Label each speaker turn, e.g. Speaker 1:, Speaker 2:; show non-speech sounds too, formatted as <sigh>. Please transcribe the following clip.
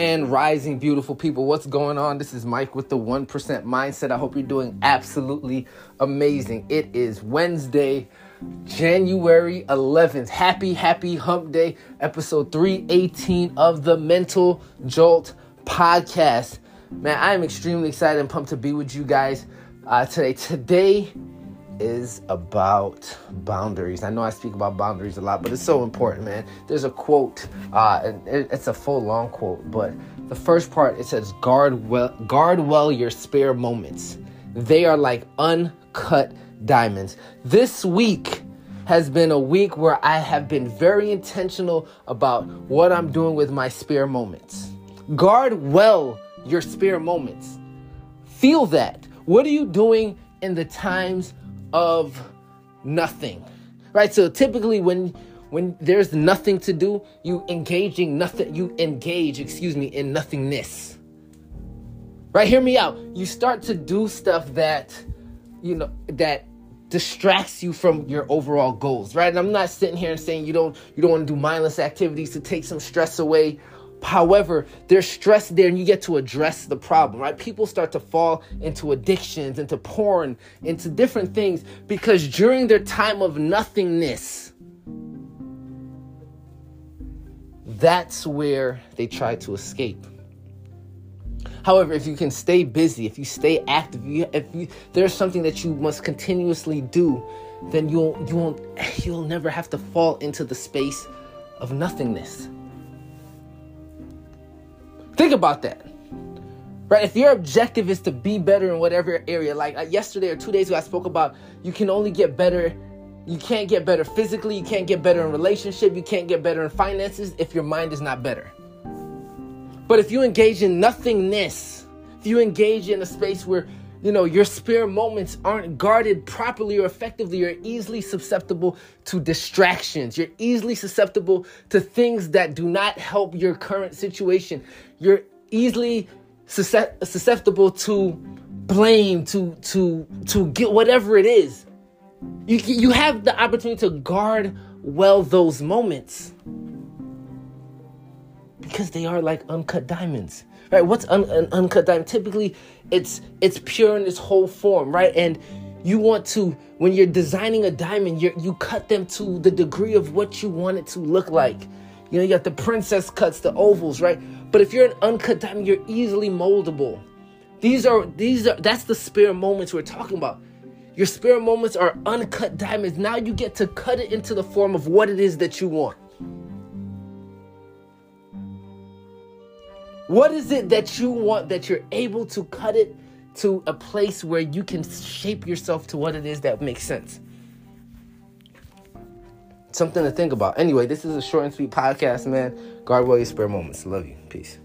Speaker 1: and rising, beautiful people. What's going on? This is Mike with the 1% Mindset. I hope you're doing absolutely amazing. It is Wednesday, January 11th. Happy, happy hump day, episode 318 of the Mental Jolt podcast. Man, I am extremely excited and pumped to be with you guys uh, today. Today, is about boundaries. I know I speak about boundaries a lot, but it's so important, man. There's a quote, uh, and it's a full long quote, but the first part it says, "Guard well, guard well your spare moments. They are like uncut diamonds." This week has been a week where I have been very intentional about what I'm doing with my spare moments. Guard well your spare moments. Feel that. What are you doing in the times of nothing right? So typically when when there's nothing to do you engaging nothing you engage excuse me in nothingness. Right hear me out. You start to do stuff that you know that distracts you from your overall goals right? And i'm not sitting here and saying you don't you don't want to do mindless activities to take some stress away However, there's stress there and you get to address the problem, right? People start to fall into addictions, into porn, into different things because during their time of nothingness, that's where they try to escape. However, if you can stay busy, if you stay active, you, if you, there's something that you must continuously do, then you'll you won't <sighs> you'll never have to fall into the space of nothingness. Think about that. Right? If your objective is to be better in whatever area, like uh, yesterday or two days ago, I spoke about you can only get better. You can't get better physically. You can't get better in relationship. You can't get better in finances if your mind is not better. But if you engage in nothingness, if you engage in a space where you know your spare moments aren't guarded properly or effectively. You're easily susceptible to distractions. You're easily susceptible to things that do not help your current situation. You're easily susceptible to blame to to to get whatever it is. You you have the opportunity to guard well those moments because they are like uncut diamonds right? What's un, an uncut diamond? Typically it's it's pure in its whole form right? And you want to when you're designing a diamond you you cut them to the degree of what you want it to look like. You know you got the princess cuts the ovals right? But if you're an uncut diamond you're easily moldable. These are these are that's the spare moments we're talking about. Your spare moments are uncut diamonds. Now you get to cut it into the form of what it is that you want What is it that you want that you're able to cut it to a place where you can shape yourself to what it is that makes sense? Something to think about. Anyway, this is a short and sweet podcast, man. Guard well your spare moments. Love you. Peace.